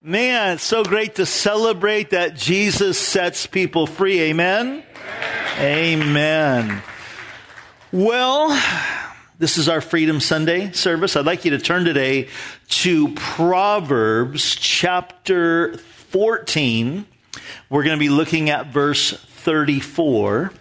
Man, it's so great to celebrate that Jesus sets people free. Amen? Amen. Well, this is our Freedom Sunday service. I'd like you to turn today to Proverbs chapter 14. We're going to be looking at verse 34.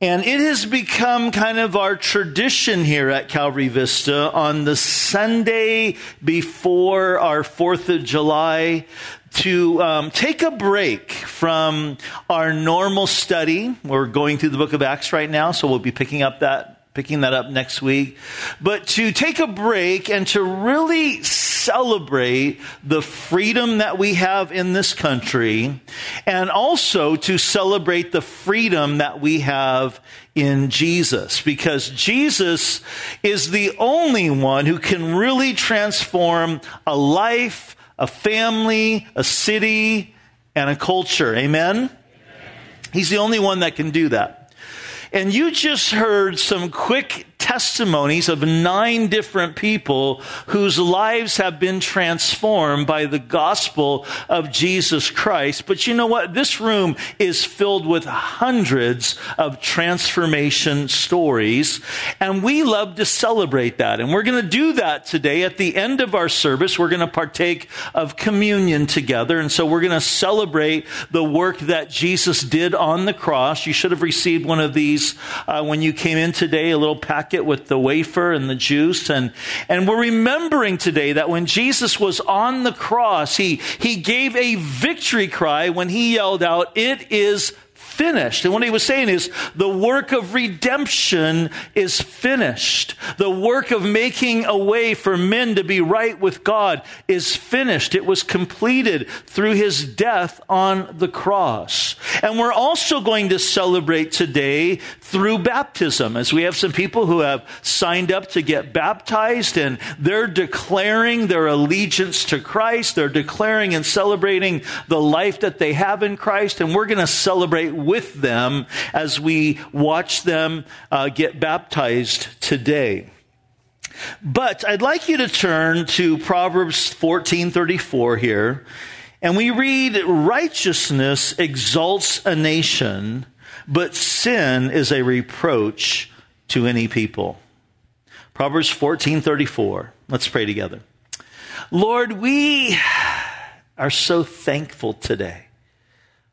And it has become kind of our tradition here at Calvary Vista on the Sunday before our 4th of July to um, take a break from our normal study. We're going through the book of Acts right now, so we'll be picking up that picking that up next week. But to take a break and to really celebrate the freedom that we have in this country and also to celebrate the freedom that we have in Jesus because Jesus is the only one who can really transform a life, a family, a city, and a culture. Amen? He's the only one that can do that. And you just heard some quick testimonies of nine different people whose lives have been transformed by the gospel of Jesus Christ. But you know what? This room is filled with hundreds of transformation stories, and we love to celebrate that. And we're going to do that today at the end of our service. We're going to partake of communion together. And so we're going to celebrate the work that Jesus did on the cross. You should have received one of these uh, when you came in today, a little packet with the wafer and the juice. And, and we're remembering today that when Jesus was on the cross, he, he gave a victory cry when he yelled out, It is finished. And what he was saying is the work of redemption is finished. The work of making a way for men to be right with God is finished. It was completed through his death on the cross. And we're also going to celebrate today through baptism as we have some people who have signed up to get baptized and they're declaring their allegiance to Christ. They're declaring and celebrating the life that they have in Christ. And we're going to celebrate with them as we watch them uh, get baptized today. But I'd like you to turn to Proverbs 14:34 here, and we read righteousness exalts a nation, but sin is a reproach to any people. Proverbs 14:34. Let's pray together. Lord, we are so thankful today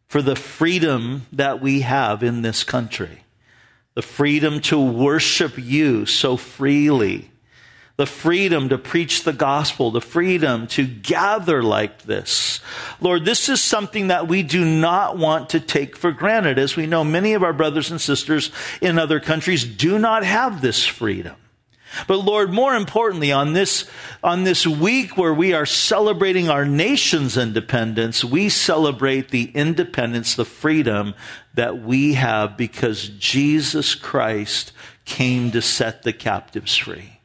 for the freedom that we have in this country. The freedom to worship you so freely. The freedom to preach the gospel, the freedom to gather like this. Lord, this is something that we do not want to take for granted. As we know, many of our brothers and sisters in other countries do not have this freedom. But Lord, more importantly, on this, on this week where we are celebrating our nation's independence, we celebrate the independence, the freedom that we have because Jesus Christ came to set the captives free.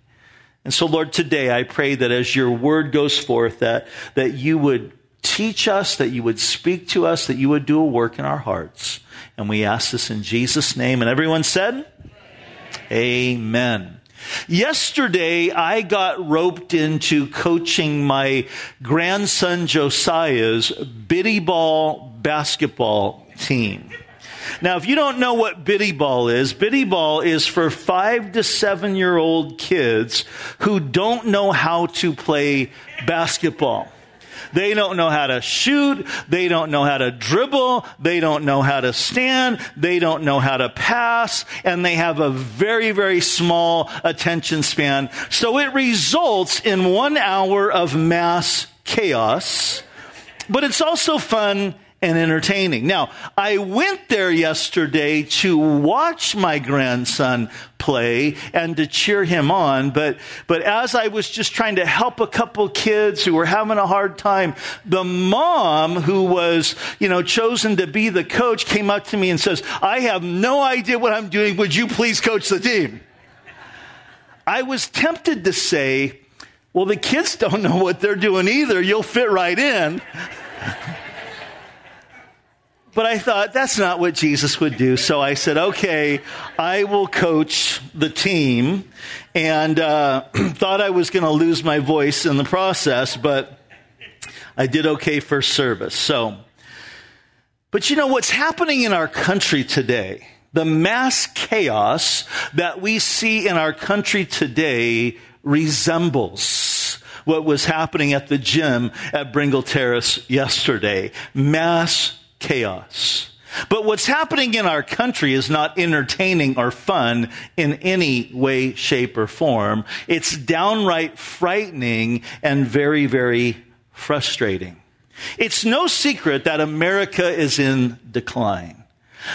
And so, Lord, today I pray that as your word goes forth, that, that you would teach us, that you would speak to us, that you would do a work in our hearts. And we ask this in Jesus' name. And everyone said, Amen. Amen. Yesterday, I got roped into coaching my grandson Josiah's biddy ball basketball team. Now, if you don't know what biddy ball is, biddy ball is for five to seven year old kids who don't know how to play basketball. They don't know how to shoot. They don't know how to dribble. They don't know how to stand. They don't know how to pass. And they have a very, very small attention span. So it results in one hour of mass chaos. But it's also fun and entertaining. Now, I went there yesterday to watch my grandson play and to cheer him on, but, but as I was just trying to help a couple kids who were having a hard time, the mom who was, you know, chosen to be the coach came up to me and says, I have no idea what I'm doing. Would you please coach the team? I was tempted to say, well, the kids don't know what they're doing either. You'll fit right in. But I thought that's not what Jesus would do. So I said, okay, I will coach the team. And uh, thought I was going to lose my voice in the process, but I did okay first service. So, but you know what's happening in our country today? The mass chaos that we see in our country today resembles what was happening at the gym at Bringle Terrace yesterday. Mass chaos. But what's happening in our country is not entertaining or fun in any way, shape, or form. It's downright frightening and very, very frustrating. It's no secret that America is in decline.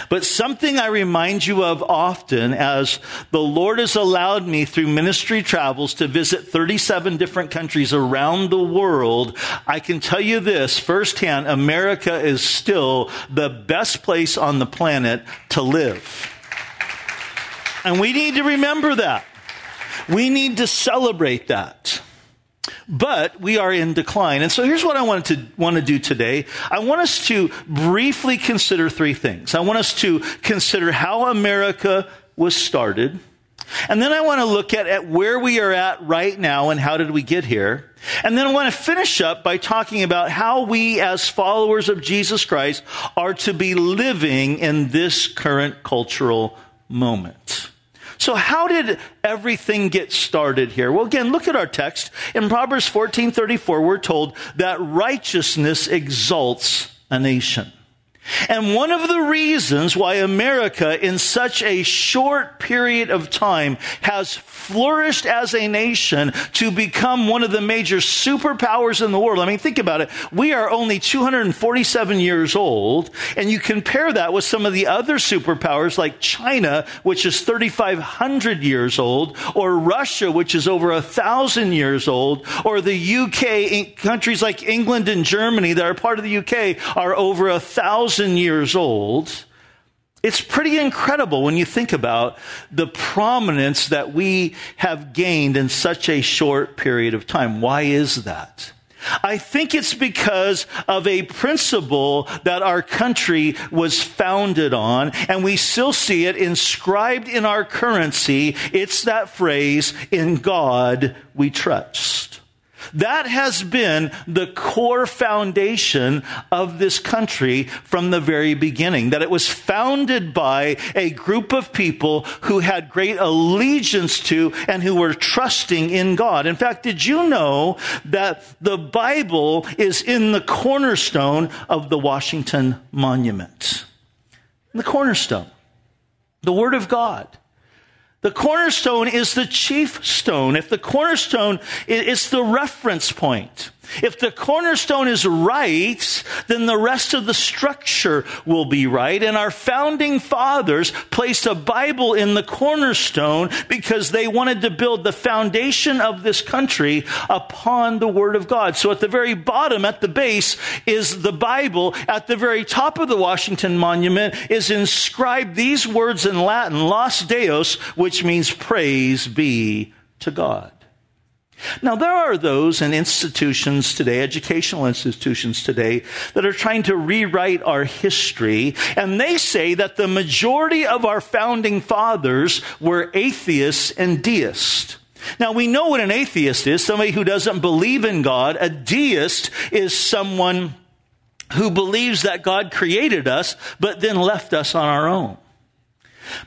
But something I remind you of often as the Lord has allowed me through ministry travels to visit 37 different countries around the world, I can tell you this firsthand America is still the best place on the planet to live. And we need to remember that. We need to celebrate that. But we are in decline. And so here's what I want to want to do today. I want us to briefly consider three things. I want us to consider how America was started. And then I want to look at, at where we are at right now and how did we get here. And then I want to finish up by talking about how we as followers of Jesus Christ are to be living in this current cultural moment. So how did everything get started here? Well, again, look at our text. In Proverbs 14:34, we're told that righteousness exalts a nation. And one of the reasons why America in such a short period of time has flourished as a nation to become one of the major superpowers in the world. I mean, think about it. We are only 247 years old, and you compare that with some of the other superpowers like China, which is 3,500 years old, or Russia, which is over a thousand years old, or the UK, countries like England and Germany that are part of the UK are over a thousand years old. It's pretty incredible when you think about the prominence that we have gained in such a short period of time. Why is that? I think it's because of a principle that our country was founded on, and we still see it inscribed in our currency. It's that phrase, in God we trust. That has been the core foundation of this country from the very beginning. That it was founded by a group of people who had great allegiance to and who were trusting in God. In fact, did you know that the Bible is in the cornerstone of the Washington Monument? The cornerstone. The Word of God. The cornerstone is the chief stone. If the cornerstone is the reference point, if the cornerstone is right, then the rest of the structure will be right. And our founding fathers placed a Bible in the cornerstone because they wanted to build the foundation of this country upon the Word of God. So at the very bottom, at the base, is the Bible. At the very top of the Washington Monument is inscribed these words in Latin, Laus Deo, which means praise be to God. Now, there are those in institutions today, educational institutions today, that are trying to rewrite our history, and they say that the majority of our founding fathers were atheists and deists. Now, we know what an atheist is somebody who doesn't believe in God. A deist is someone who believes that God created us, but then left us on our own.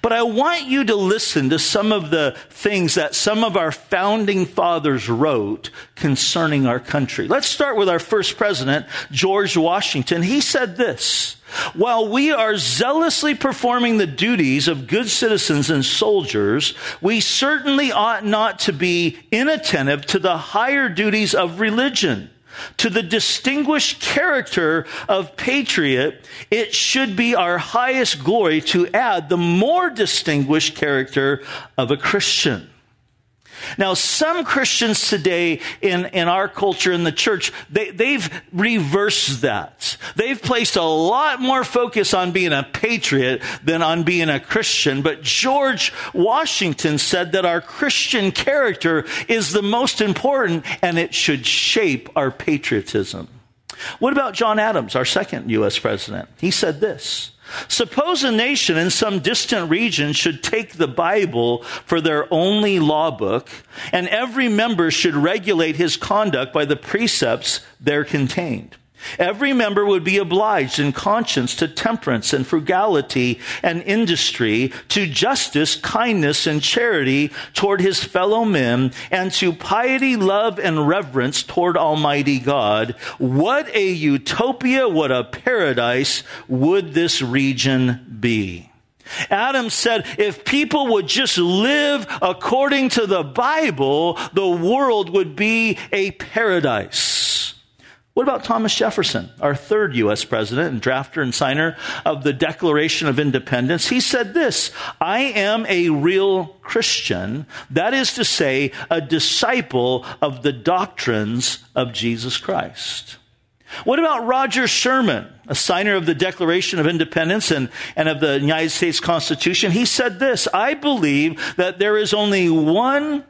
But I want you to listen to some of the things that some of our founding fathers wrote concerning our country. Let's start with our first president, George Washington. He said this, while we are zealously performing the duties of good citizens and soldiers, we certainly ought not to be inattentive to the higher duties of religion to the distinguished character of patriot, it should be our highest glory to add the more distinguished character of a Christian. Now, some Christians today in, in our culture, in the church, they, they've reversed that. They've placed a lot more focus on being a patriot than on being a Christian. But George Washington said that our Christian character is the most important and it should shape our patriotism. What about John Adams, our second U.S. president? He said this. Suppose a nation in some distant region should take the Bible for their only law book, and every member should regulate his conduct by the precepts there contained. Every member would be obliged in conscience to temperance and frugality and industry, to justice, kindness, and charity toward his fellow men, and to piety, love, and reverence toward Almighty God. What a utopia, what a paradise would this region be? Adam said, if people would just live according to the Bible, the world would be a paradise. What about Thomas Jefferson, our third U.S. president and drafter and signer of the Declaration of Independence? He said this, I am a real Christian, that is to say, a disciple of the doctrines of Jesus Christ. What about Roger Sherman, a signer of the Declaration of Independence and, and of the United States Constitution? He said this, I believe that there is only one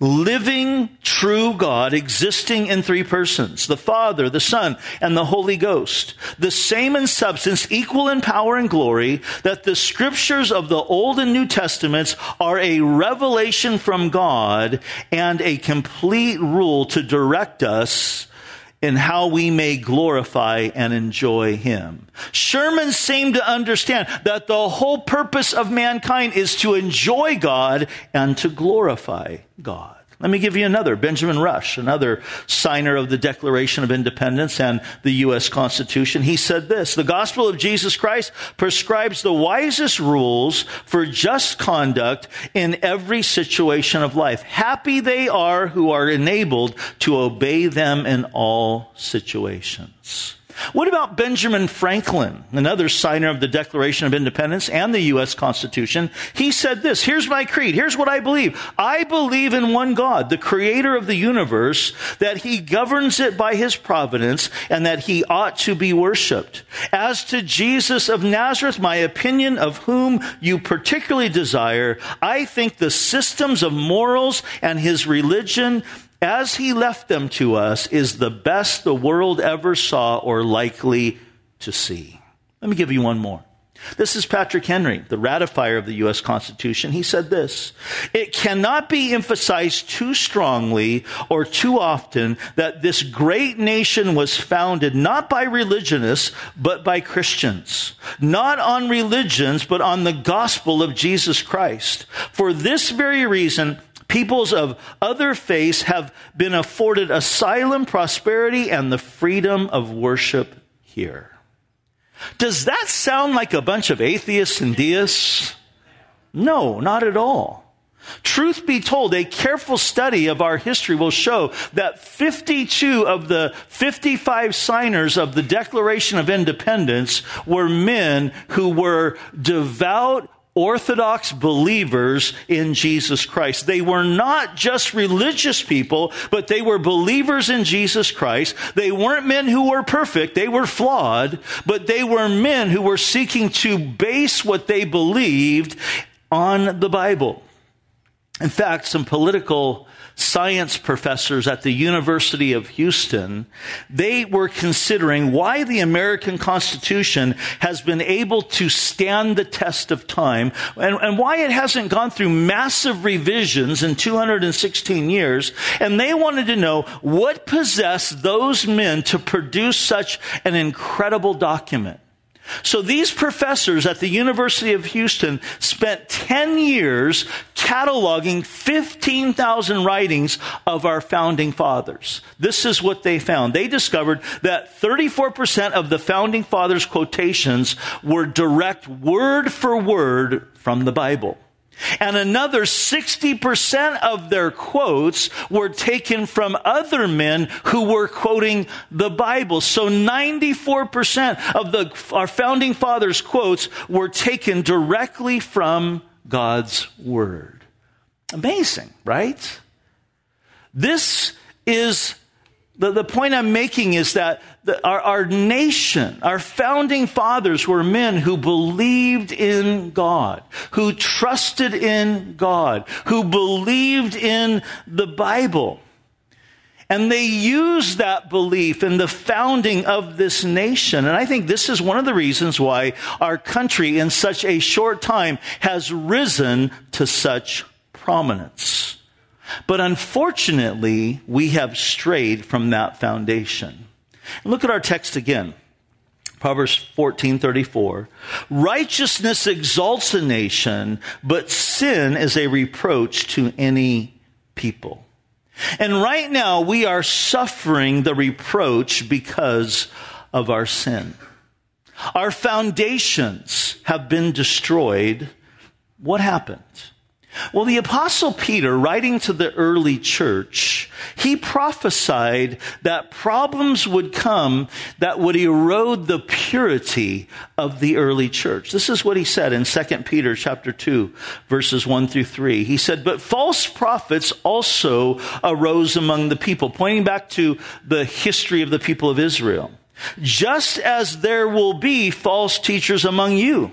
living, true God existing in three persons the Father, the Son, and the Holy Ghost. The same in substance, equal in power and glory, that the scriptures of the Old and New Testaments are a revelation from God and a complete rule to direct us in how we may glorify and enjoy Him. Sherman seemed to understand that the whole purpose of mankind is to enjoy God and to glorify God. Let me give you another. Benjamin Rush, another signer of the Declaration of Independence and the U.S. Constitution. He said this, the gospel of Jesus Christ prescribes the wisest rules for just conduct in every situation of life. Happy they are who are enabled to obey them in all situations. What about Benjamin Franklin, another signer of the Declaration of Independence and the U.S. Constitution? He said this, here's my creed, here's what I believe. I believe in one God, the creator of the universe, that he governs it by his providence and that he ought to be worshiped. As to Jesus of Nazareth, my opinion of whom you particularly desire, I think the systems of morals and his religion as he left them to us is the best the world ever saw or likely to see. Let me give you one more. This is Patrick Henry, the ratifier of the U.S. Constitution. He said this, it cannot be emphasized too strongly or too often that this great nation was founded not by religionists, but by Christians. Not on religions, but on the gospel of Jesus Christ. For this very reason, Peoples of other faiths have been afforded asylum, prosperity, and the freedom of worship here. Does that sound like a bunch of atheists and deists? No, not at all. Truth be told, a careful study of our history will show that 52 of the 55 signers of the Declaration of Independence were men who were devout Orthodox believers in Jesus Christ. They were not just religious people, but they were believers in Jesus Christ. They weren't men who were perfect. They were flawed, but they were men who were seeking to base what they believed on the Bible. In fact, some political science professors at the University of Houston, they were considering why the American Constitution has been able to stand the test of time and, and why it hasn't gone through massive revisions in 216 years. And they wanted to know what possessed those men to produce such an incredible document. So these professors at the University of Houston spent 10 years cataloging 15,000 writings of our founding fathers. This is what they found. They discovered that 34% of the founding fathers quotations were direct word for word from the Bible. And another 60% of their quotes were taken from other men who were quoting the Bible. So 94% of the, our founding fathers' quotes were taken directly from God's Word. Amazing, right? This is the, the point I'm making is that the, our, our nation, our founding fathers were men who believed in God, who trusted in God, who believed in the Bible. And they used that belief in the founding of this nation. And I think this is one of the reasons why our country in such a short time has risen to such prominence. But unfortunately, we have strayed from that foundation. Look at our text again. Proverbs 14:34 Righteousness exalts a nation, but sin is a reproach to any people. And right now we are suffering the reproach because of our sin. Our foundations have been destroyed. What happened? Well, the apostle Peter, writing to the early church, he prophesied that problems would come that would erode the purity of the early church. This is what he said in 2 Peter chapter 2, verses 1 through 3. He said, But false prophets also arose among the people, pointing back to the history of the people of Israel. Just as there will be false teachers among you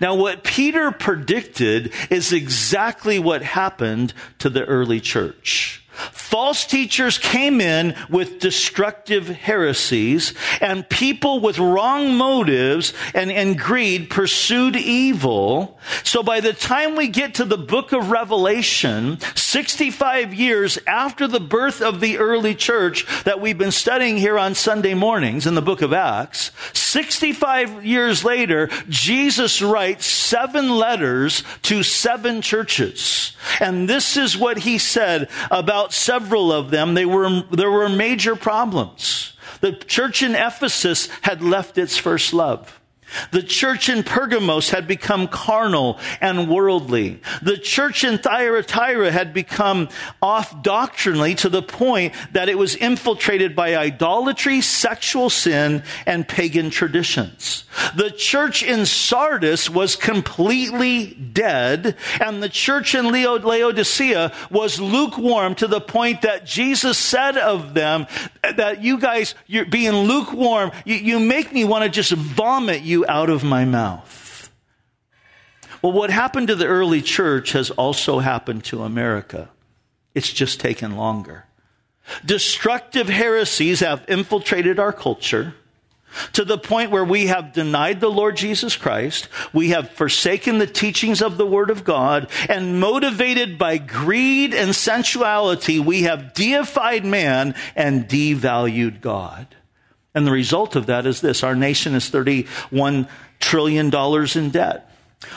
Now, what Peter predicted is exactly what happened to the early church. False teachers came in with destructive heresies, and people with wrong motives and, and greed pursued evil. So by the time we get to the book of Revelation, 65 years after the birth of the early church that we've been studying here on Sunday mornings in the book of Acts, 65 years later, Jesus writes seven letters to seven churches. And this is what he said about several of them. They were, there were major problems. The church in Ephesus had left its first love. The church in Pergamos had become carnal and worldly. The church in Thyatira had become off doctrinally to the point that it was infiltrated by idolatry, sexual sin, and pagan traditions. The church in Sardis was completely dead, and the church in Laodicea was lukewarm to the point that Jesus said of them that you guys, you're being lukewarm, you, you make me want to just vomit you out of my mouth. Well, what happened to the early church has also happened to America. It's just taken longer. Destructive heresies have infiltrated our culture to the point where we have denied the Lord Jesus Christ, we have forsaken the teachings of the Word of God, and motivated by greed and sensuality, we have deified man and devalued God. And the result of that is this our nation is $31 trillion in debt.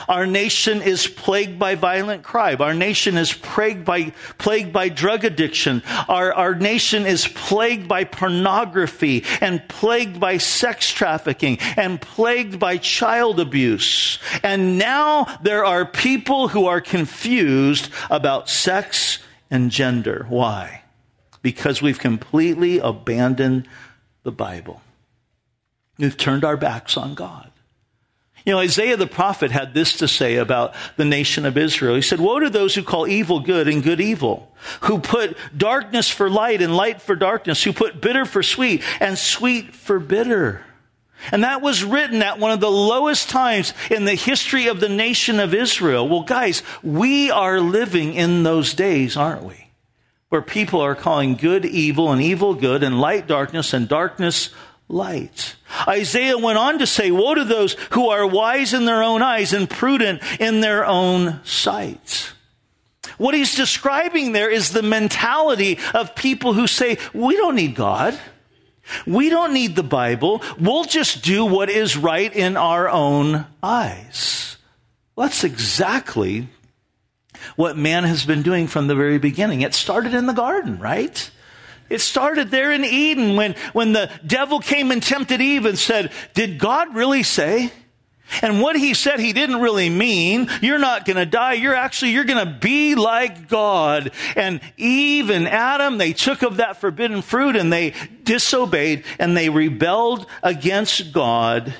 Our nation is plagued by violent crime. Our nation is plagued by, plagued by drug addiction. Our, our nation is plagued by pornography and plagued by sex trafficking and plagued by child abuse. And now there are people who are confused about sex and gender. Why? Because we've completely abandoned the Bible. We've turned our backs on God. You know, Isaiah the prophet had this to say about the nation of Israel. He said, Woe to those who call evil good and good evil, who put darkness for light and light for darkness, who put bitter for sweet and sweet for bitter. And that was written at one of the lowest times in the history of the nation of Israel. Well, guys, we are living in those days, aren't we? Where people are calling good evil and evil good and light darkness and darkness light. Isaiah went on to say, Woe to those who are wise in their own eyes and prudent in their own sight. What he's describing there is the mentality of people who say, We don't need God. We don't need the Bible. We'll just do what is right in our own eyes. Well, that's exactly what man has been doing from the very beginning. It started in the garden, right? It started there in Eden when, when the devil came and tempted Eve and said, Did God really say? And what he said he didn't really mean, you're not going to die. You're actually, you're going to be like God. And Eve and Adam, they took of that forbidden fruit and they disobeyed and they rebelled against God.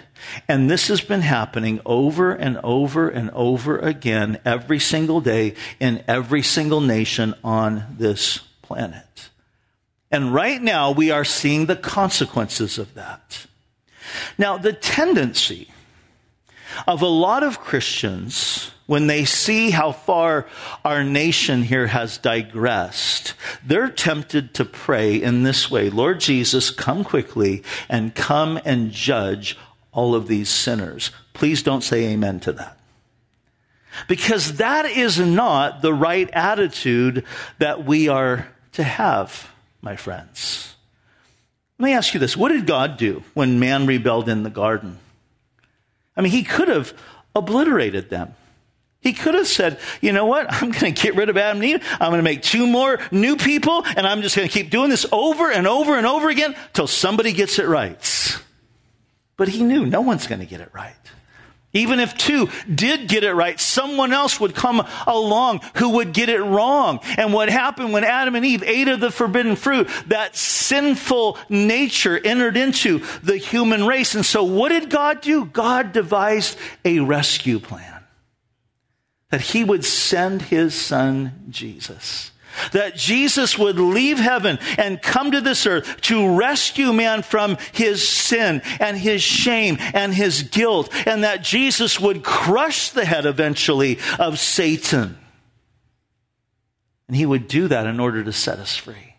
And this has been happening over and over and over again every single day in every single nation on this planet. And right now we are seeing the consequences of that. Now, the tendency of a lot of Christians when they see how far our nation here has digressed, they're tempted to pray in this way Lord Jesus, come quickly and come and judge all of these sinners. Please don't say amen to that. Because that is not the right attitude that we are to have, my friends. Let me ask you this. What did God do when man rebelled in the garden? I mean, he could have obliterated them. He could have said, you know what? I'm going to get rid of Adam and Eve. I'm going to make two more new people, and I'm just going to keep doing this over and over and over again till somebody gets it right. But he knew no one's going to get it right. Even if two did get it right, someone else would come along who would get it wrong. And what happened when Adam and Eve ate of the forbidden fruit, that sinful nature entered into the human race. And so what did God do? God devised a rescue plan. That he would send his son Jesus that Jesus would leave heaven and come to this earth to rescue man from his sin and his shame and his guilt, and that Jesus would crush the head eventually of Satan. And he would do that in order to set us free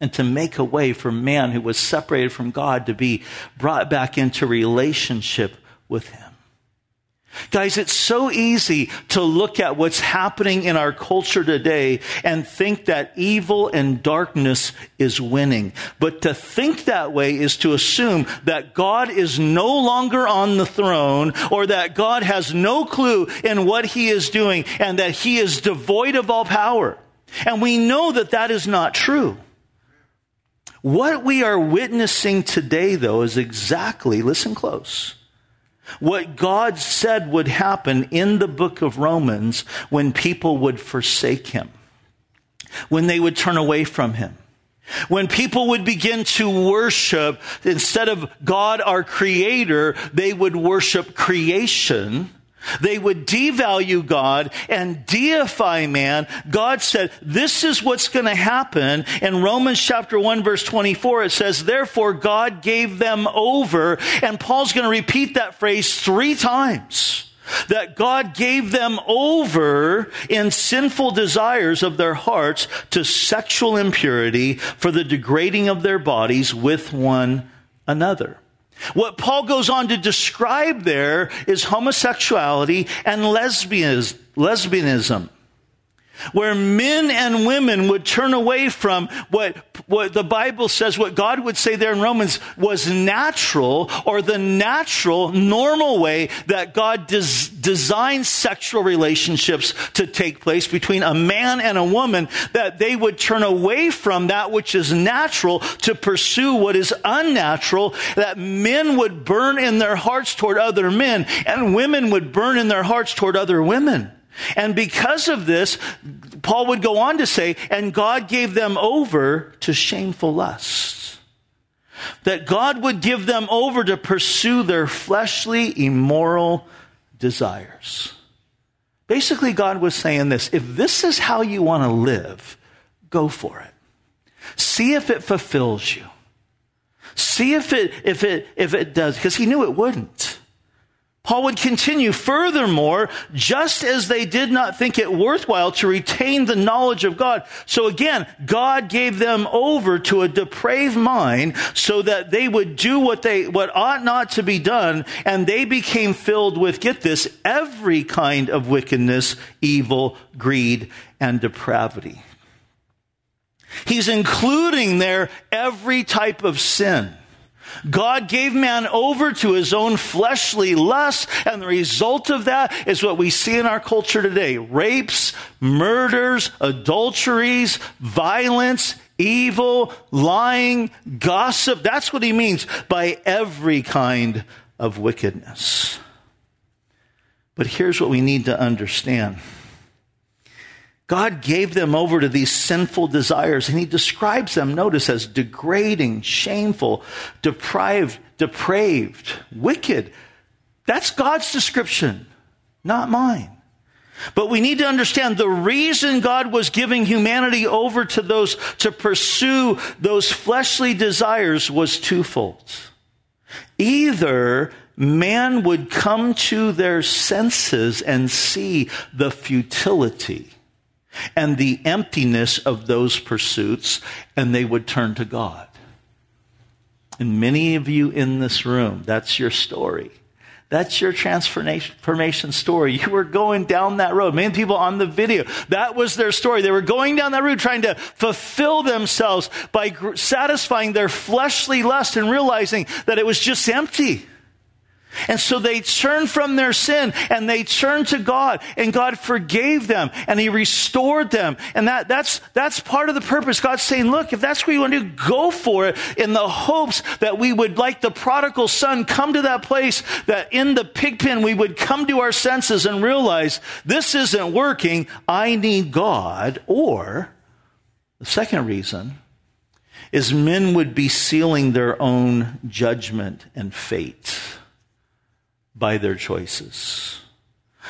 and to make a way for man who was separated from God to be brought back into relationship with him. Guys, it's so easy to look at what's happening in our culture today and think that evil and darkness is winning. But to think that way is to assume that God is no longer on the throne or that God has no clue in what he is doing and that he is devoid of all power. And we know that that is not true. What we are witnessing today, though, is exactly, listen close what God said would happen in the book of Romans when people would forsake him, when they would turn away from him. When people would begin to worship, instead of God our creator, they would worship creation they would devalue God and deify man. God said, this is what's going to happen. In Romans chapter 1 verse 24, it says, therefore God gave them over. And Paul's going to repeat that phrase three times. That God gave them over in sinful desires of their hearts to sexual impurity for the degrading of their bodies with one another. What Paul goes on to describe there is homosexuality and lesbianism where men and women would turn away from what, what the Bible says, what God would say there in Romans was natural or the natural, normal way that God des- designed sexual relationships to take place between a man and a woman, that they would turn away from that which is natural to pursue what is unnatural, that men would burn in their hearts toward other men and women would burn in their hearts toward other women. And because of this, Paul would go on to say, and God gave them over to shameful lusts. That God would give them over to pursue their fleshly, immoral desires. Basically, God was saying this if this is how you want to live, go for it. See if it fulfills you. See if it, if it, if it does, because he knew it wouldn't. Paul would continue, furthermore, just as they did not think it worthwhile to retain the knowledge of God. So again, God gave them over to a depraved mind so that they would do what they, what ought not to be done. And they became filled with, get this, every kind of wickedness, evil, greed, and depravity. He's including there every type of sin. God gave man over to his own fleshly lust, and the result of that is what we see in our culture today rapes, murders, adulteries, violence, evil, lying, gossip. That's what he means by every kind of wickedness. But here's what we need to understand. God gave them over to these sinful desires, and he describes them, notice, as degrading, shameful, deprived, depraved, wicked. That's God's description, not mine. But we need to understand the reason God was giving humanity over to those to pursue those fleshly desires was twofold. Either man would come to their senses and see the futility and the emptiness of those pursuits, and they would turn to God. And many of you in this room, that's your story. That's your transformation story. You were going down that road. Many people on the video, that was their story. They were going down that road trying to fulfill themselves by satisfying their fleshly lust and realizing that it was just empty. And so they turned from their sin and they turned to God and God forgave them and He restored them. And that, that's, that's part of the purpose. God's saying, look, if that's what you want to go for it in the hopes that we would, like the prodigal son, come to that place that in the pig pen we would come to our senses and realize this isn't working. I need God. Or the second reason is men would be sealing their own judgment and fate by their choices.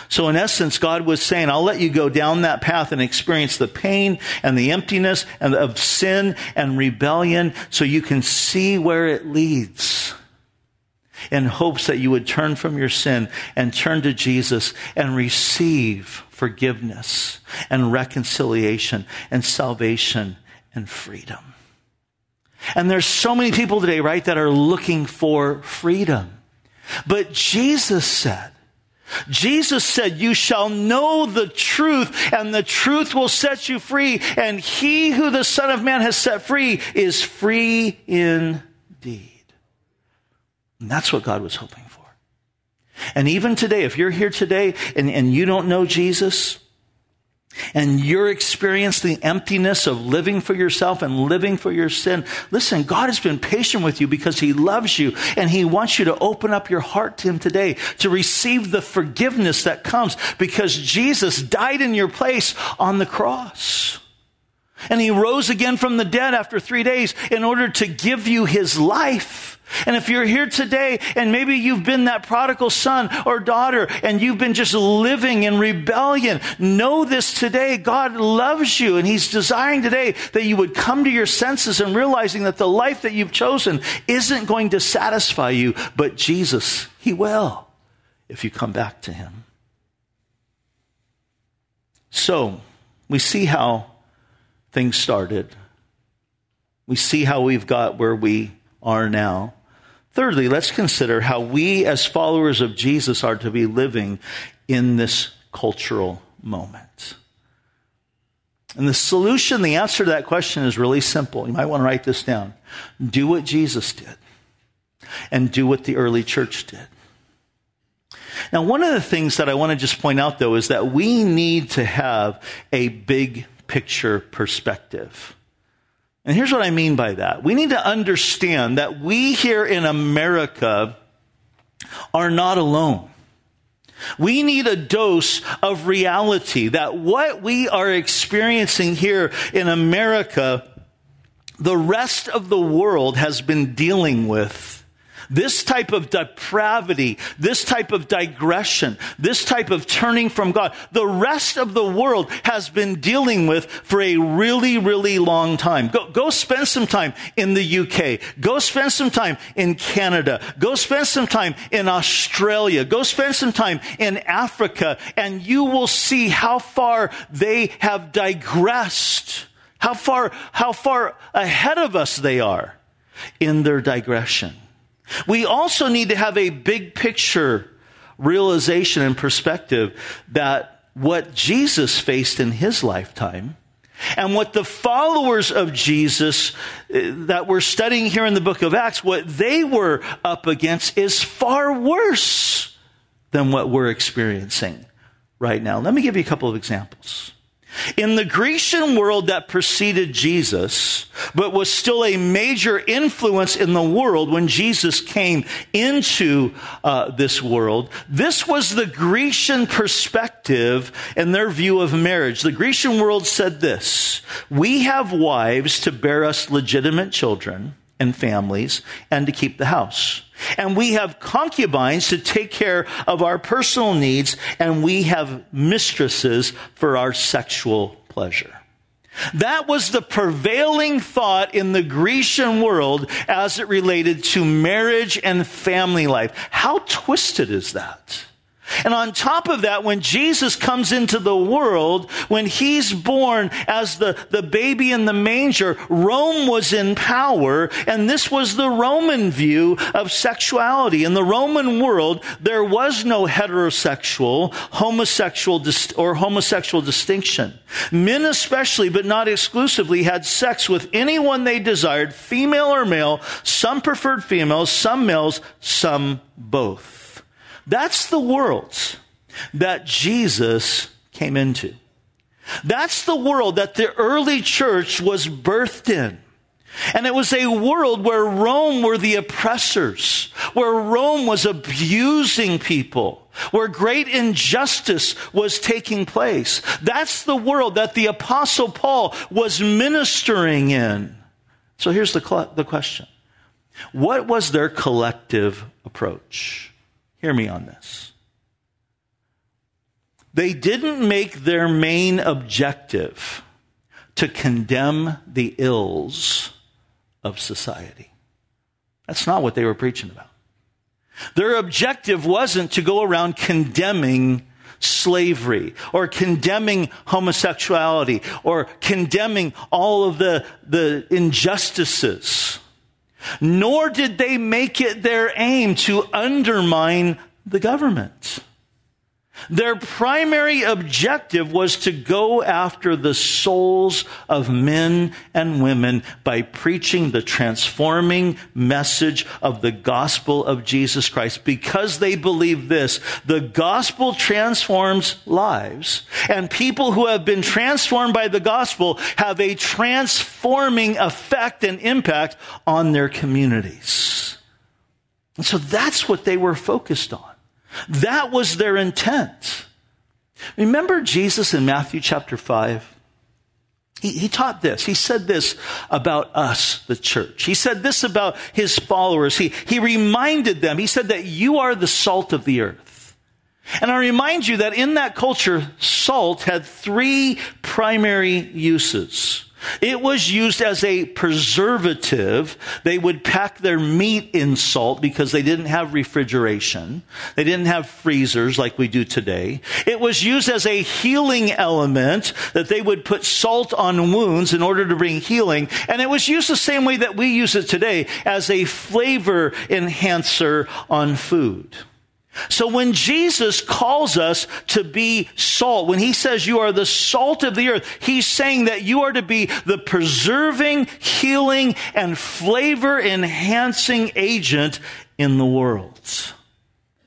So in essence, God was saying, I'll let you go down that path and experience the pain and the emptiness and of sin and rebellion so you can see where it leads in hopes that you would turn from your sin and turn to Jesus and receive forgiveness and reconciliation and salvation and freedom. And there's so many people today, right, that are looking for freedom. But Jesus said, Jesus said, you shall know the truth and the truth will set you free. And he who the son of man has set free is free indeed. And that's what God was hoping for. And even today, if you're here today and, and you don't know Jesus, and you're experiencing the emptiness of living for yourself and living for your sin, listen, God has been patient with you because He loves you and He wants you to open up your heart to Him today to receive the forgiveness that comes because Jesus died in your place on the cross. And He rose again from the dead after three days in order to give you His life. And if you're here today and maybe you've been that prodigal son or daughter and you've been just living in rebellion, know this today. God loves you and he's desiring today that you would come to your senses and realizing that the life that you've chosen isn't going to satisfy you, but Jesus, he will if you come back to him. So, we see how things started. We see how we've got where we are now. Thirdly, let's consider how we as followers of Jesus are to be living in this cultural moment. And the solution, the answer to that question is really simple. You might want to write this down. Do what Jesus did and do what the early church did. Now, one of the things that I want to just point out though is that we need to have a big picture perspective. And here's what I mean by that. We need to understand that we here in America are not alone. We need a dose of reality that what we are experiencing here in America, the rest of the world has been dealing with this type of depravity, this type of digression, this type of turning from God, the rest of the world has been dealing with for a really, really long time. Go, go spend some time in the UK. Go spend some time in Canada. Go spend some time in Australia. Go spend some time in Africa and you will see how far they have digressed. How far, how far ahead of us they are in their digression. We also need to have a big picture realization and perspective that what Jesus faced in his lifetime and what the followers of Jesus uh, that we're studying here in the book of Acts, what they were up against is far worse than what we're experiencing right now. Let me give you a couple of examples. In the Grecian world that preceded Jesus, but was still a major influence in the world when Jesus came into uh, this world, this was the Grecian perspective and their view of marriage. The Grecian world said this We have wives to bear us legitimate children and families and to keep the house. And we have concubines to take care of our personal needs, and we have mistresses for our sexual pleasure. That was the prevailing thought in the Grecian world as it related to marriage and family life. How twisted is that? And on top of that, when Jesus comes into the world, when he's born as the, the baby in the manger, Rome was in power, and this was the Roman view of sexuality. In the Roman world, there was no heterosexual, homosexual, or homosexual distinction. Men especially, but not exclusively, had sex with anyone they desired, female or male. Some preferred females, some males, some both. That's the world that Jesus came into. That's the world that the early church was birthed in. And it was a world where Rome were the oppressors, where Rome was abusing people, where great injustice was taking place. That's the world that the apostle Paul was ministering in. So here's the, the question. What was their collective approach? Hear me on this. They didn't make their main objective to condemn the ills of society. That's not what they were preaching about. Their objective wasn't to go around condemning slavery or condemning homosexuality or condemning all of the, the injustices nor did they make it their aim to undermine the government. Their primary objective was to go after the souls of men and women by preaching the transforming message of the gospel of Jesus Christ. Because they believe this, the gospel transforms lives, and people who have been transformed by the gospel have a transforming effect and impact on their communities. And so that's what they were focused on. That was their intent. Remember Jesus in Matthew chapter 5? He, he, taught this. He said this about us, the church. He said this about his followers. He, he reminded them, he said that you are the salt of the earth. And I remind you that in that culture, salt had three primary uses. It was used as a preservative. They would pack their meat in salt because they didn't have refrigeration. They didn't have freezers like we do today. It was used as a healing element that they would put salt on wounds in order to bring healing. And it was used the same way that we use it today as a flavor enhancer on food. So when Jesus calls us to be salt, when he says you are the salt of the earth, he's saying that you are to be the preserving, healing, and flavor enhancing agent in the world.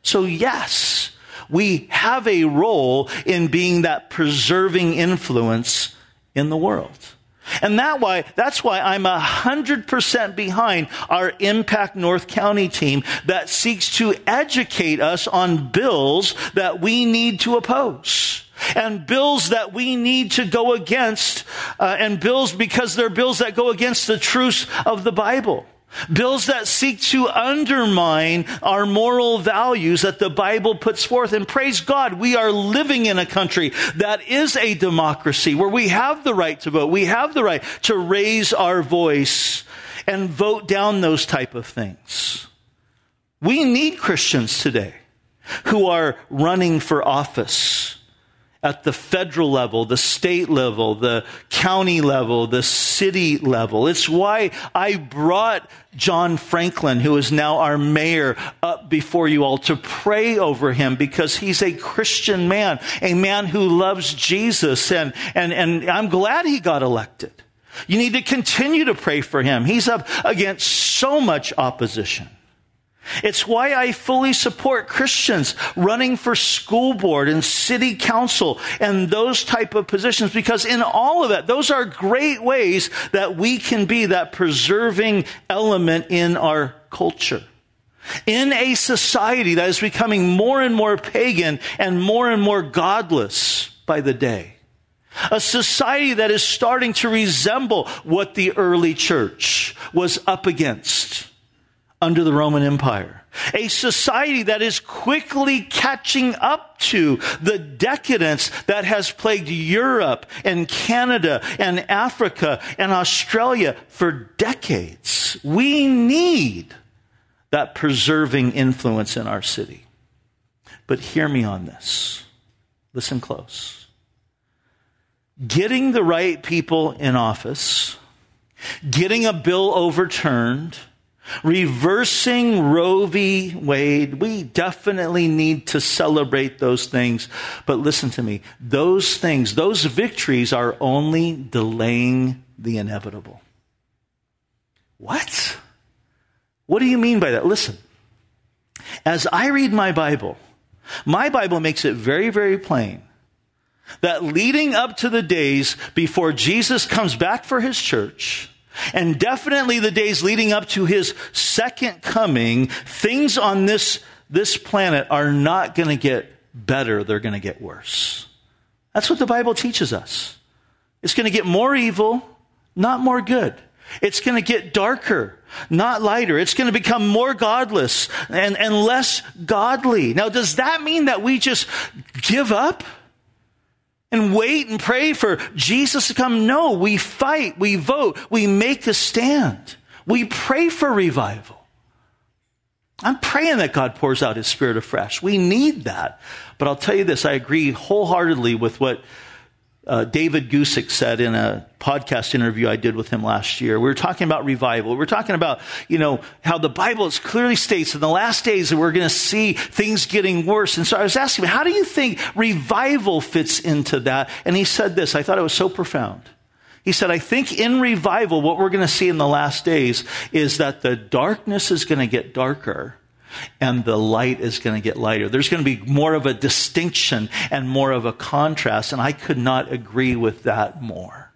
So yes, we have a role in being that preserving influence in the world. And that why, that's why I'm a hundred percent behind our Impact North County team that seeks to educate us on bills that we need to oppose. And bills that we need to go against, uh, and bills because they're bills that go against the truths of the Bible. Bills that seek to undermine our moral values that the Bible puts forth. And praise God, we are living in a country that is a democracy where we have the right to vote. We have the right to raise our voice and vote down those type of things. We need Christians today who are running for office at the federal level, the state level, the county level, the city level. It's why I brought John Franklin, who is now our mayor, up before you all to pray over him because he's a Christian man, a man who loves Jesus. And, and, and I'm glad he got elected. You need to continue to pray for him. He's up against so much opposition. It's why I fully support Christians running for school board and city council and those type of positions because in all of that, those are great ways that we can be that preserving element in our culture. In a society that is becoming more and more pagan and more and more godless by the day. A society that is starting to resemble what the early church was up against under the Roman Empire. A society that is quickly catching up to the decadence that has plagued Europe and Canada and Africa and Australia for decades. We need that preserving influence in our city. But hear me on this. Listen close. Getting the right people in office, getting a bill overturned, Reversing Roe v. Wade, we definitely need to celebrate those things. But listen to me. Those things, those victories are only delaying the inevitable. What? What do you mean by that? Listen. As I read my Bible, my Bible makes it very, very plain that leading up to the days before Jesus comes back for his church, and definitely the days leading up to his second coming, things on this, this planet are not going to get better. They're going to get worse. That's what the Bible teaches us. It's going to get more evil, not more good. It's going to get darker, not lighter. It's going to become more godless and, and less godly. Now, does that mean that we just give up? And wait and pray for Jesus to come. No, we fight, we vote, we make a stand. We pray for revival. I'm praying that God pours out his spirit afresh. We need that. But I'll tell you this, I agree wholeheartedly with what uh, David Guzik said in a podcast interview I did with him last year. We were talking about revival. We were talking about, you know, how the Bible clearly states in the last days that we're going to see things getting worse. And so I was asking him, how do you think revival fits into that? And he said this. I thought it was so profound. He said, I think in revival, what we're going to see in the last days is that the darkness is going to get darker and the light is going to get lighter. There's going to be more of a distinction and more of a contrast. And I could not agree with that more.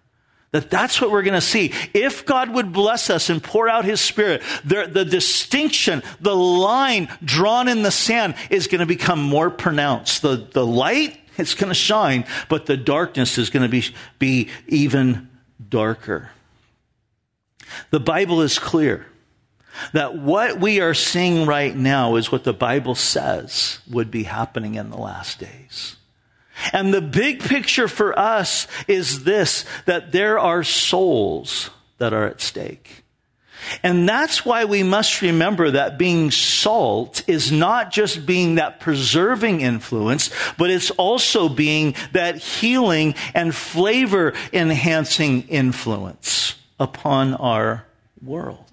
That that's what we're going to see. If God would bless us and pour out his spirit, the, the distinction, the line drawn in the sand is going to become more pronounced. The, the light, it's going to shine, but the darkness is going to be, be even darker. The Bible is clear that what we are seeing right now is what the Bible says would be happening in the last days. And the big picture for us is this, that there are souls that are at stake. And that's why we must remember that being salt is not just being that preserving influence, but it's also being that healing and flavor enhancing influence upon our world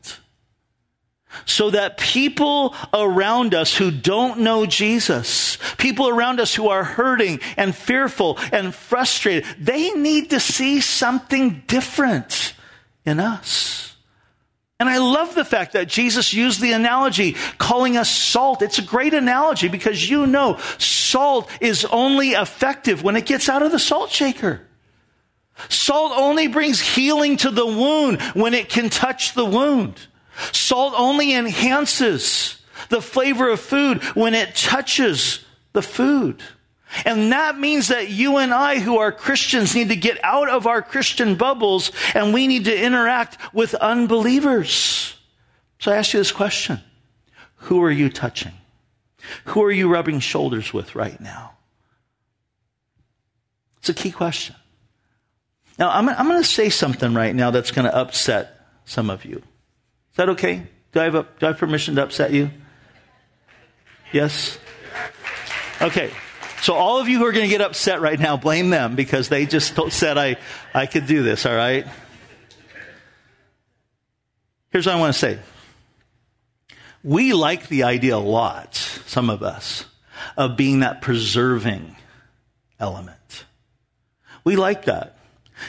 so that people around us who don't know Jesus, people around us who are hurting and fearful and frustrated, they need to see something different in us. And I love the fact that Jesus used the analogy calling us salt. It's a great analogy because you know salt is only effective when it gets out of the salt shaker. Salt only brings healing to the wound when it can touch the wound. Salt only enhances the flavor of food when it touches the food. And that means that you and I, who are Christians, need to get out of our Christian bubbles and we need to interact with unbelievers. So I ask you this question Who are you touching? Who are you rubbing shoulders with right now? It's a key question. Now, I'm, I'm going to say something right now that's going to upset some of you. Is that okay? Do I have, a, do I have permission to upset you? Yes? Okay. So all of you who are going to get upset right now, blame them because they just said I, I could do this, all right? Here's what I want to say. We like the idea a lot, some of us, of being that preserving element. We like that.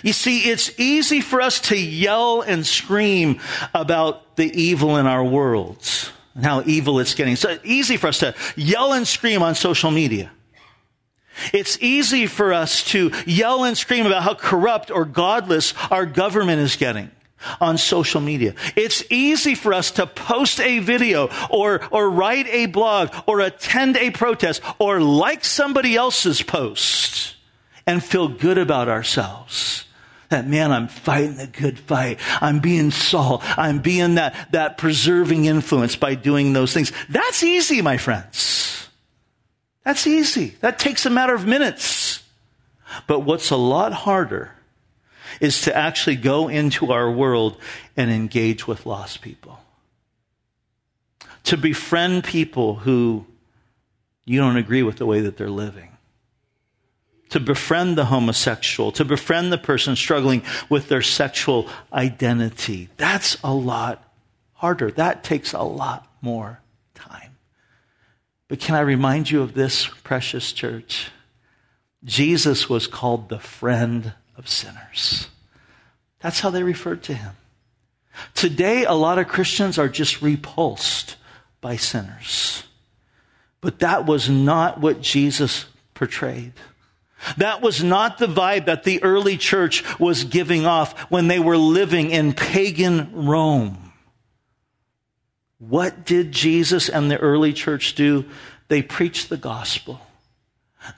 You see, it's easy for us to yell and scream about the evil in our worlds. and how evil it's getting. So easy for us to yell and scream on social media. It's easy for us to yell and scream about how corrupt or godless our government is getting on social media. It's easy for us to post a video or, or write a blog or attend a protest or like somebody else's post and feel good about ourselves. That man, I'm fighting the good fight. I'm being Saul. I'm being that, that preserving influence by doing those things. That's easy, my friends. That's easy. That takes a matter of minutes. But what's a lot harder is to actually go into our world and engage with lost people. To befriend people who you don't agree with the way that they're living. To befriend the homosexual, to befriend the person struggling with their sexual identity. That's a lot harder. That takes a lot more time. But can I remind you of this, precious church? Jesus was called the friend of sinners. That's how they referred to him. Today, a lot of Christians are just repulsed by sinners. But that was not what Jesus portrayed. That was not the vibe that the early church was giving off when they were living in pagan Rome. What did Jesus and the early church do? They preached the gospel.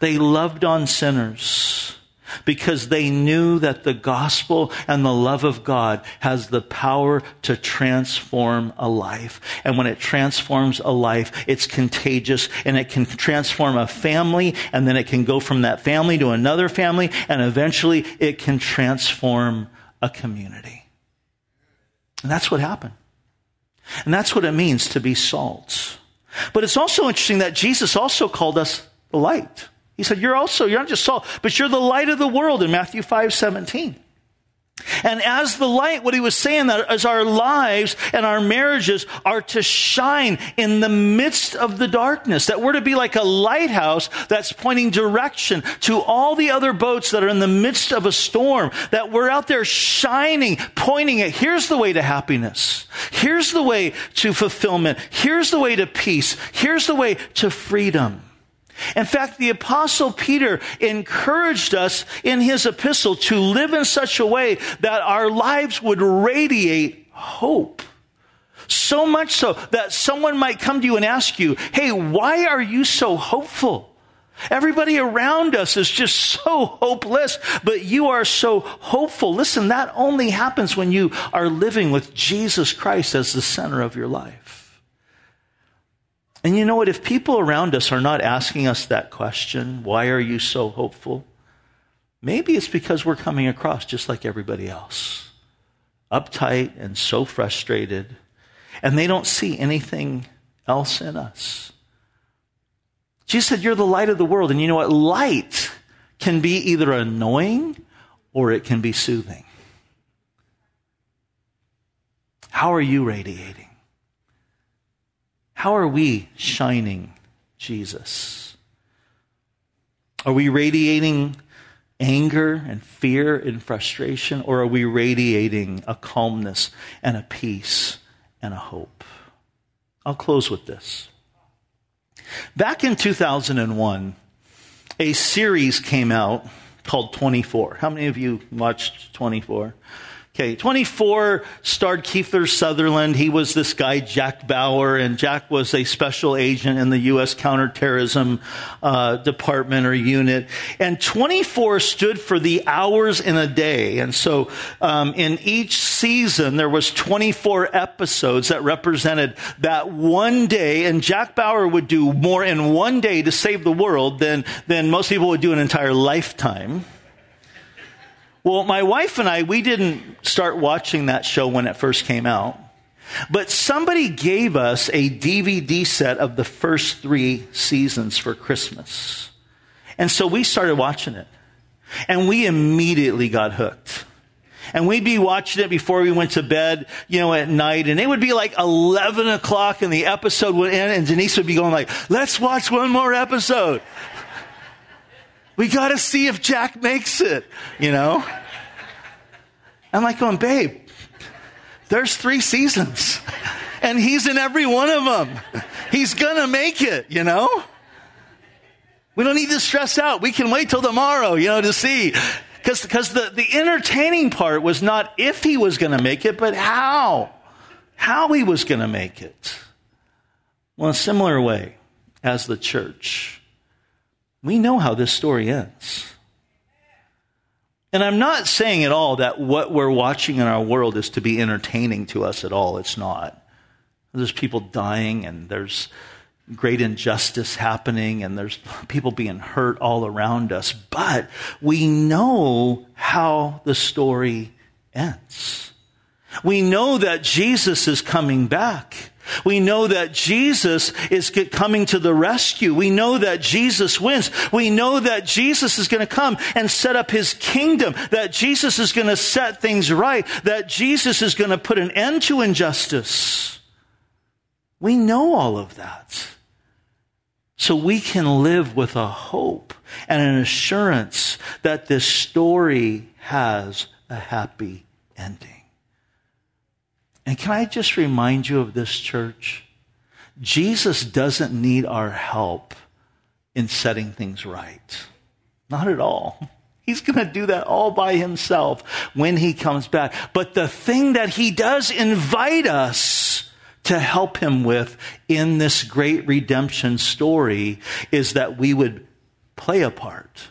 They loved on sinners because they knew that the gospel and the love of God has the power to transform a life. And when it transforms a life, it's contagious and it can transform a family and then it can go from that family to another family and eventually it can transform a community. And that's what happened. And that's what it means to be salt. But it's also interesting that Jesus also called us light. He said, You're also, you're not just salt, but you're the light of the world in Matthew 5 17. And as the light, what he was saying that as our lives and our marriages are to shine in the midst of the darkness, that we're to be like a lighthouse that's pointing direction to all the other boats that are in the midst of a storm, that we're out there shining, pointing at here's the way to happiness. Here's the way to fulfillment. Here's the way to peace. Here's the way to freedom. In fact, the apostle Peter encouraged us in his epistle to live in such a way that our lives would radiate hope. So much so that someone might come to you and ask you, Hey, why are you so hopeful? Everybody around us is just so hopeless, but you are so hopeful. Listen, that only happens when you are living with Jesus Christ as the center of your life. And you know what? If people around us are not asking us that question, why are you so hopeful? Maybe it's because we're coming across just like everybody else, uptight and so frustrated, and they don't see anything else in us. Jesus said, You're the light of the world. And you know what? Light can be either annoying or it can be soothing. How are you radiating? How are we shining Jesus? Are we radiating anger and fear and frustration, or are we radiating a calmness and a peace and a hope? I'll close with this. Back in 2001, a series came out called 24. How many of you watched 24? Okay, 24 starred Kiefer Sutherland. He was this guy, Jack Bauer, and Jack was a special agent in the U.S. counterterrorism uh, department or unit. And 24 stood for the hours in a day. And so um, in each season, there was 24 episodes that represented that one day. And Jack Bauer would do more in one day to save the world than, than most people would do an entire lifetime. Well, my wife and I, we didn't start watching that show when it first came out. But somebody gave us a DVD set of the first three seasons for Christmas. And so we started watching it. And we immediately got hooked. And we'd be watching it before we went to bed, you know, at night. And it would be like 11 o'clock and the episode would end and Denise would be going like, let's watch one more episode. We got to see if Jack makes it, you know? I'm like going, babe, there's three seasons. And he's in every one of them. He's gonna make it, you know? We don't need to stress out. We can wait till tomorrow, you know, to see. Because the, the entertaining part was not if he was going to make it, but how. How he was going to make it. Well, in a similar way, as the church, we know how this story ends. And I'm not saying at all that what we're watching in our world is to be entertaining to us at all. It's not. There's people dying and there's great injustice happening and there's people being hurt all around us. But we know how the story ends. We know that Jesus is coming back. We know that Jesus is coming to the rescue. We know that Jesus wins. We know that Jesus is going to come and set up his kingdom, that Jesus is going to set things right, that Jesus is going to put an end to injustice. We know all of that. So we can live with a hope and an assurance that this story has a happy ending. And can I just remind you of this church? Jesus doesn't need our help in setting things right. Not at all. He's going to do that all by himself when he comes back. But the thing that he does invite us to help him with in this great redemption story is that we would play a part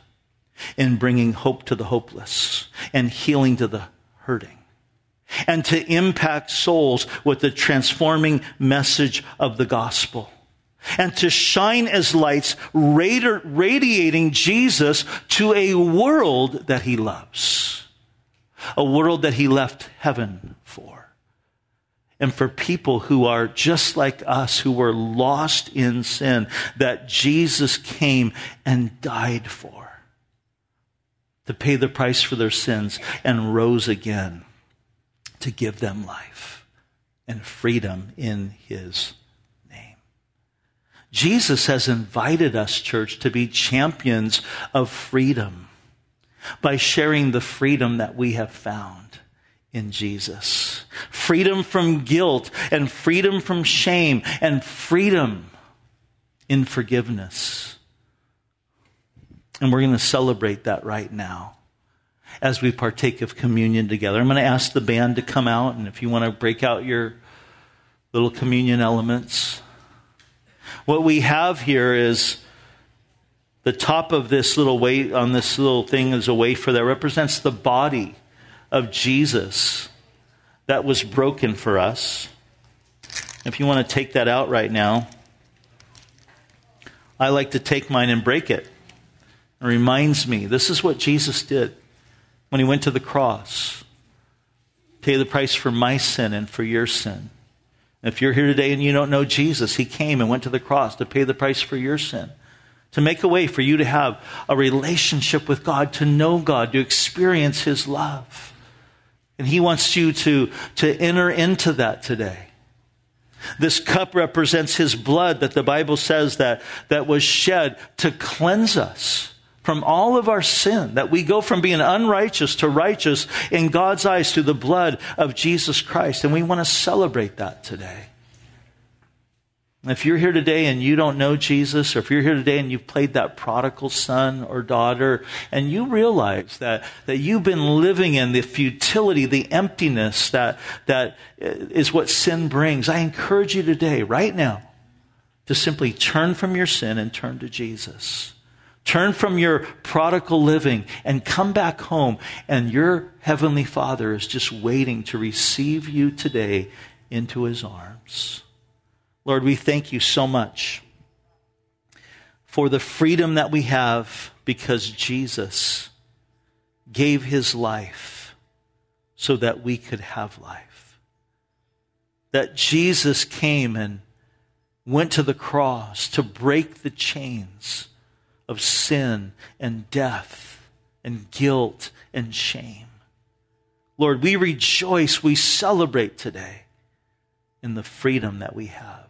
in bringing hope to the hopeless and healing to the hurting and to impact souls with the transforming message of the gospel. And to shine as lights radiating Jesus to a world that he loves, a world that he left heaven for. And for people who are just like us, who were lost in sin, that Jesus came and died for. To pay the price for their sins and rose again to give them life and freedom in his name. Jesus has invited us, church, to be champions of freedom by sharing the freedom that we have found in Jesus. Freedom from guilt and freedom from shame and freedom in forgiveness. And we're going to celebrate that right now as we partake of communion together. I'm going to ask the band to come out, and if you want to break out your little communion elements. What we have here is the top of this little weight on this little thing is a wafer that represents the body of Jesus that was broken for us. If you want to take that out right now, I like to take mine and break it. It reminds me this is what Jesus did when he went to the cross. Pay the price for my sin and for your sin. If you're here today and you don't know Jesus, he came and went to the cross to pay the price for your sin, to make a way for you to have a relationship with God, to know God, to experience his love. And he wants you to, to enter into that today. This cup represents his blood that the Bible says that, that was shed to cleanse us from all of our sin, that we go from being unrighteous to righteous in God's eyes through the blood of Jesus Christ. And we want to celebrate that today. If you're here today and you don't know Jesus, or if you're here today and you've played that prodigal son or daughter, and you realize that, that you've been living in the futility, the emptiness that, that is what sin brings, I encourage you today, right now, to simply turn from your sin and turn to Jesus. Turn from your prodigal living and come back home, and your heavenly Father is just waiting to receive you today into his arms. Lord, we thank you so much for the freedom that we have because Jesus gave his life so that we could have life. That Jesus came and went to the cross to break the chains of sin and death and guilt and shame. Lord, we rejoice, we celebrate today in the freedom that we have.